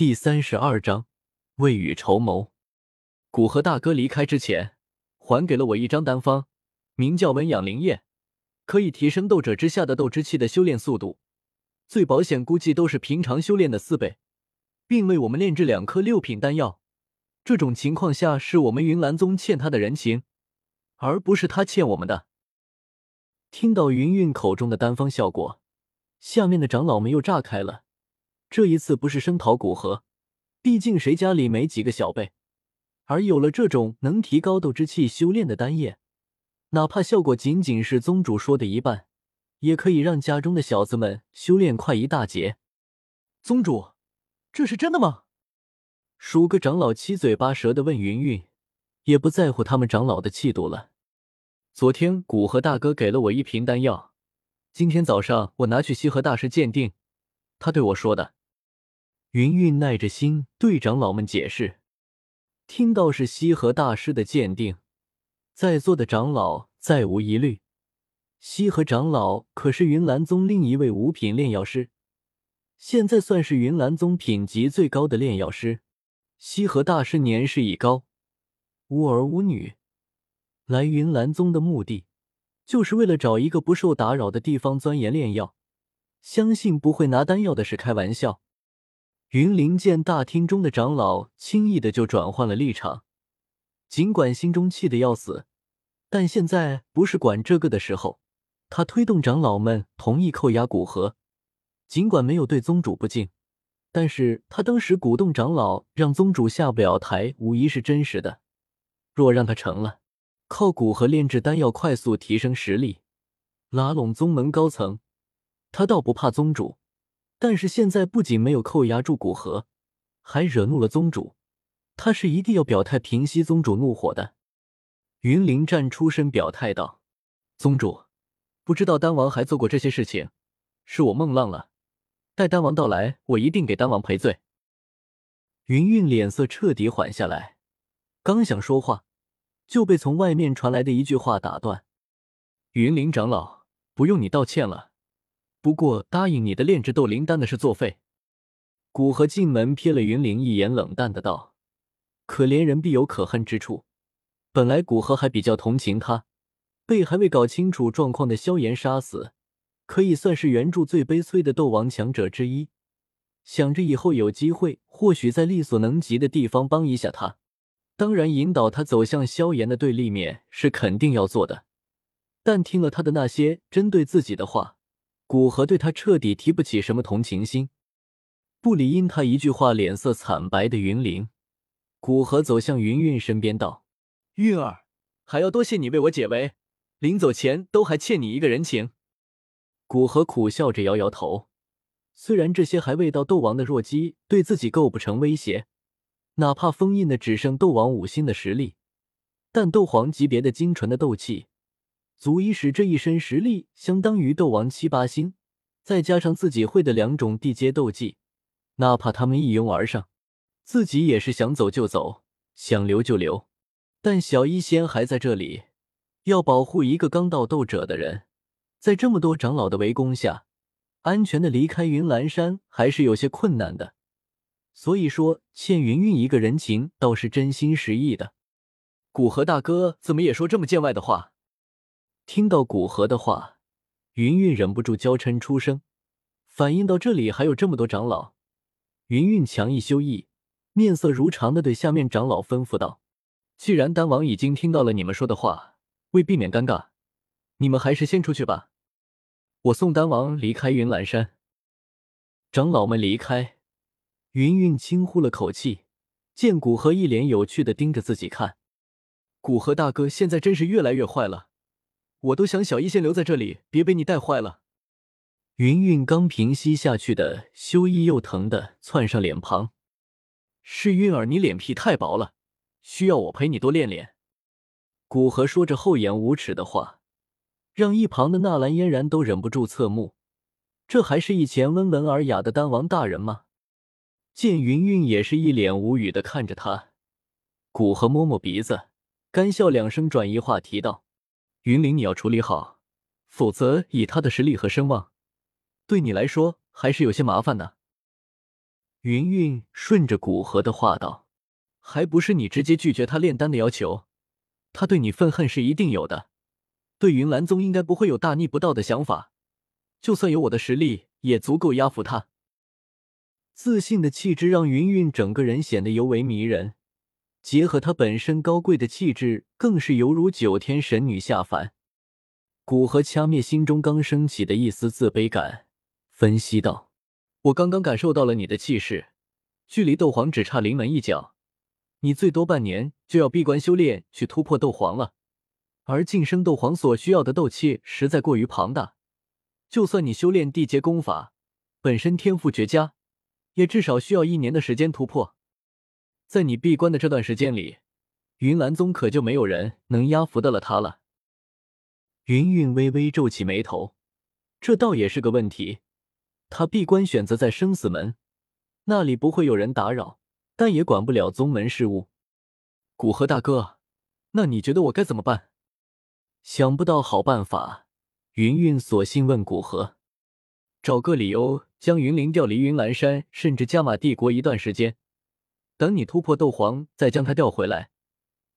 第三十二章未雨绸缪。古河大哥离开之前，还给了我一张丹方，名叫文养灵液，可以提升斗者之下的斗之气的修炼速度，最保险估计都是平常修炼的四倍，并为我们炼制两颗六品丹药。这种情况下，是我们云岚宗欠他的人情，而不是他欠我们的。听到云韵口中的丹方效果，下面的长老们又炸开了。这一次不是声讨古河，毕竟谁家里没几个小辈，而有了这种能提高斗之气修炼的丹液，哪怕效果仅仅是宗主说的一半，也可以让家中的小子们修炼快一大截。宗主，这是真的吗？数个长老七嘴八舌的问云云，也不在乎他们长老的气度了。昨天古河大哥给了我一瓶丹药，今天早上我拿去西河大师鉴定，他对我说的。云云耐着心对长老们解释，听到是西河大师的鉴定，在座的长老再无疑虑。西河长老可是云岚宗另一位五品炼药师，现在算是云岚宗品级最高的炼药师。西河大师年事已高，无儿无女，来云岚宗的目的就是为了找一个不受打扰的地方钻研炼药，相信不会拿丹药的事开玩笑。云灵见大厅中的长老轻易的就转换了立场，尽管心中气得要死，但现在不是管这个的时候。他推动长老们同意扣押古河，尽管没有对宗主不敬，但是他当时鼓动长老让宗主下不了台，无疑是真实的。若让他成了，靠古河炼制丹药快速提升实力，拉拢宗门高层，他倒不怕宗主。但是现在不仅没有扣押住古河，还惹怒了宗主，他是一定要表态平息宗主怒火的。云灵站出身表态道：“宗主，不知道丹王还做过这些事情，是我梦浪了。待丹王到来，我一定给丹王赔罪。”云韵脸色彻底缓下来，刚想说话，就被从外面传来的一句话打断：“云灵长老，不用你道歉了。”不过答应你的炼制斗灵丹的是作废。古河进门瞥了云灵一眼，冷淡的道：“可怜人必有可恨之处。本来古河还比较同情他，被还未搞清楚状况的萧炎杀死，可以算是原著最悲催的斗王强者之一。想着以后有机会，或许在力所能及的地方帮一下他，当然引导他走向萧炎的对立面是肯定要做的。但听了他的那些针对自己的话。”古河对他彻底提不起什么同情心，不理因他一句话脸色惨白的云灵。古河走向云韵身边道：“韵儿，还要多谢你为我解围，临走前都还欠你一个人情。”古河苦笑着摇摇头，虽然这些还未到斗王的弱鸡对自己构不成威胁，哪怕封印的只剩斗王五星的实力，但斗皇级别的精纯的斗气。足以使这一身实力相当于斗王七八星，再加上自己会的两种地阶斗技，哪怕他们一拥而上，自己也是想走就走，想留就留。但小医仙还在这里，要保护一个刚到斗者的人，在这么多长老的围攻下，安全的离开云岚山还是有些困难的。所以说，欠云云一个人情，倒是真心实意的。古河大哥怎么也说这么见外的话？听到古河的话，云韵忍不住娇嗔出声。反应到这里还有这么多长老，云韵强一修意，面色如常的对下面长老吩咐道：“既然丹王已经听到了你们说的话，为避免尴尬，你们还是先出去吧。我送丹王离开云岚山。”长老们离开，云韵轻呼了口气，见古河一脸有趣的盯着自己看，古河大哥现在真是越来越坏了。我都想小医仙留在这里，别被你带坏了。云云刚平息下去的羞意又疼的窜上脸庞，是韵儿，你脸皮太薄了，需要我陪你多练练。古河说着厚颜无耻的话，让一旁的纳兰嫣然都忍不住侧目。这还是以前温文尔雅的丹王大人吗？见云云也是一脸无语的看着他，古河摸摸鼻子，干笑两声，转移话题道。云灵，你要处理好，否则以他的实力和声望，对你来说还是有些麻烦的。云云顺着古河的话道：“还不是你直接拒绝他炼丹的要求？他对你愤恨是一定有的，对云岚宗应该不会有大逆不道的想法。就算有我的实力，也足够压服他。”自信的气质让云云整个人显得尤为迷人，结合她本身高贵的气质，更是犹如九天神女下凡。古河掐灭心中刚升起的一丝自卑感，分析道：“我刚刚感受到了你的气势，距离斗皇只差临门一脚，你最多半年就要闭关修炼去突破斗皇了。而晋升斗皇所需要的斗气实在过于庞大，就算你修炼地阶功法，本身天赋绝佳。”也至少需要一年的时间突破，在你闭关的这段时间里，云岚宗可就没有人能压服得了他了。云云微微皱起眉头，这倒也是个问题。他闭关选择在生死门，那里不会有人打扰，但也管不了宗门事务。古河大哥，那你觉得我该怎么办？想不到好办法，云云索性问古河。找个理由将云灵调离云岚山，甚至加玛帝国一段时间，等你突破斗皇，再将他调回来。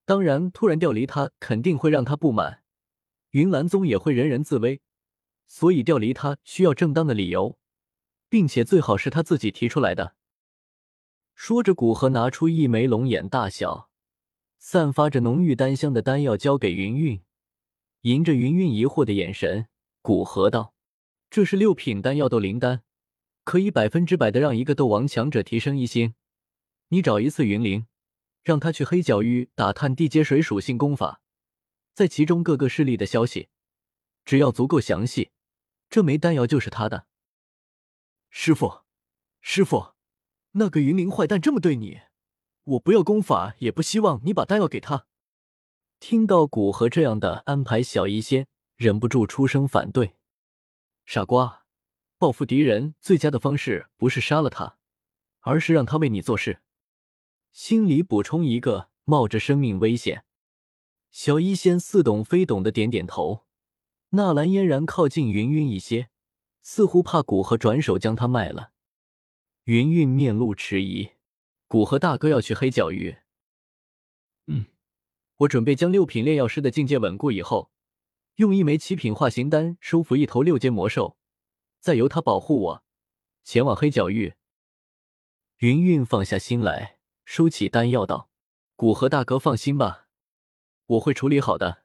当然，突然调离他肯定会让他不满，云岚宗也会人人自危，所以调离他需要正当的理由，并且最好是他自己提出来的。说着，古河拿出一枚龙眼大小、散发着浓郁丹香的丹药交给云韵，迎着云韵疑惑的眼神，古河道。这是六品丹药斗灵丹，可以百分之百的让一个斗王强者提升一星。你找一次云灵，让他去黑角域打探地阶水属性功法，在其中各个势力的消息，只要足够详细，这枚丹药就是他的。师傅，师傅，那个云灵坏蛋这么对你，我不要功法，也不希望你把丹药给他。听到古河这样的安排，小医仙忍不住出声反对。傻瓜，报复敌人最佳的方式不是杀了他，而是让他为你做事。心里补充一个，冒着生命危险。小医仙似懂非懂的点点头。纳兰嫣然靠近云云一些，似乎怕古河转手将他卖了。云云面露迟疑：“古河大哥要去黑角域？”“嗯，我准备将六品炼药师的境界稳固以后。”用一枚七品化形丹收服一头六阶魔兽，再由他保护我，前往黑角域。云韵放下心来，收起丹药道：“古河大哥放心吧，我会处理好的。”